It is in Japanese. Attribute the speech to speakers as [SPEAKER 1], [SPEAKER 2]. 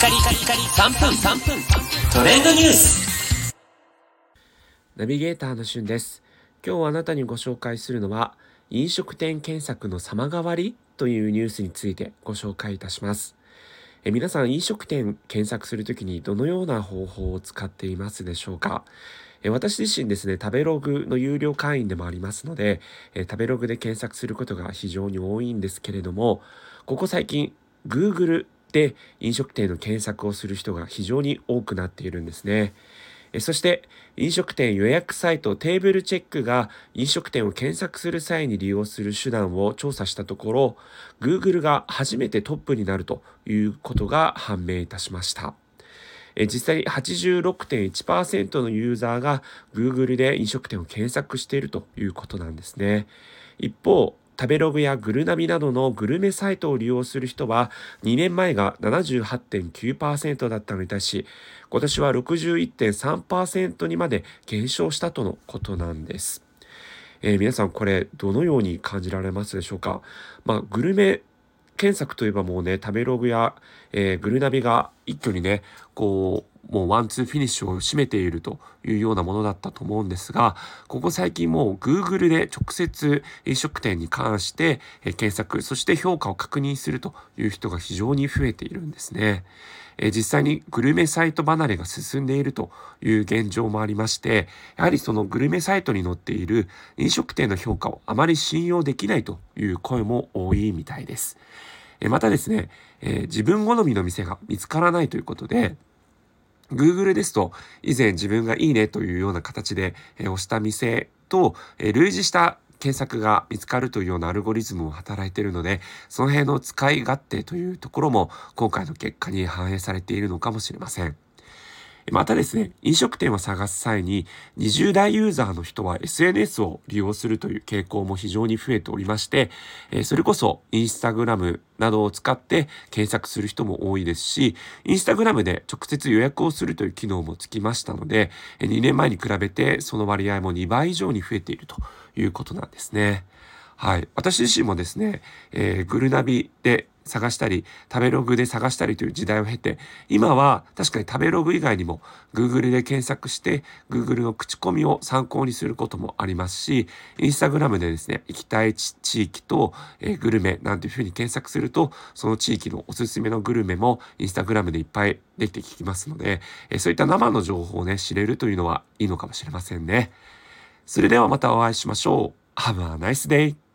[SPEAKER 1] カリカリカリ3分。3分トレンドニュース。
[SPEAKER 2] ナビゲーターのしゅんです。今日あなたにご紹介するのは飲食店検索の様変わりというニュースについてご紹介いたします。え皆さん飲食店検索するときにどのような方法を使っていますでしょうか？え私自身ですね、食べログの有料会員でもありますので、え食べログで検索することが非常に多いんですけれども、ここ最近、Google で飲食店の検索をする人が非常に多くなっているんですね。そして飲食店予約サイトテーブルチェックが飲食店を検索する際に利用する手段を調査したところ Google が初めてトップになるということが判明いたしました。実際に86.1%のユーザーが Google で飲食店を検索しているということなんですね。一方、食べログやぐるなびなどのグルメサイトを利用する人は2年前が78.9%だったのに対し今年は61.3%にまで減少したとのことなんです。えー、皆さんこれどのように感じられますでしょうか、まあ、グルメ検索といえばもうね食べログや、えー、ぐるなびが一挙にねこうもうワンツーフィニッシュを占めているというようなものだったと思うんですがここ最近もう Google で直接飲食店に関して、え、検索そして評価を確認するという人が非常に増えているんですね。え実際にグルメサイト離れが進んでいるという現状もありましてやはりそのグルメサイトに載っている飲食店の評価をあまり信用できないという声も多いみたいです。またですね、えー、自分好みの店が見つからないということで Google ですと以前自分がいいねというような形で、え押した店と、え類似した検索が見つかるというようなアルゴリズムを働いているのでその辺の使い勝手というところも今回の結果に反映されているのかもしれません。またですね、飲食店を探す際に20代ユーザーの人は SNS を利用するという傾向も非常に増えておりまして、それこそインスタグラムなどを使って検索する人も多いですし、インスタグラムで直接予約をするという機能もつきましたので、2年前に比べてその割合も2倍以上に増えているということなんですね。はい。私自身もですね、えー、グルナビで探したり、食べログで探したりという時代を経て、今は確かに食べログ以外にも Google で検索して Google の口コミを参考にすることもありますし、Instagram でですね、行きたい地域と、え、グルメなんていうふうに検索すると、その地域のおすすめのグルメも Instagram でいっぱいできて聞きますので、え、そういった生の情報をね、知れるというのはいいのかもしれませんね。それではまたお会いしましょう。Have a nice day!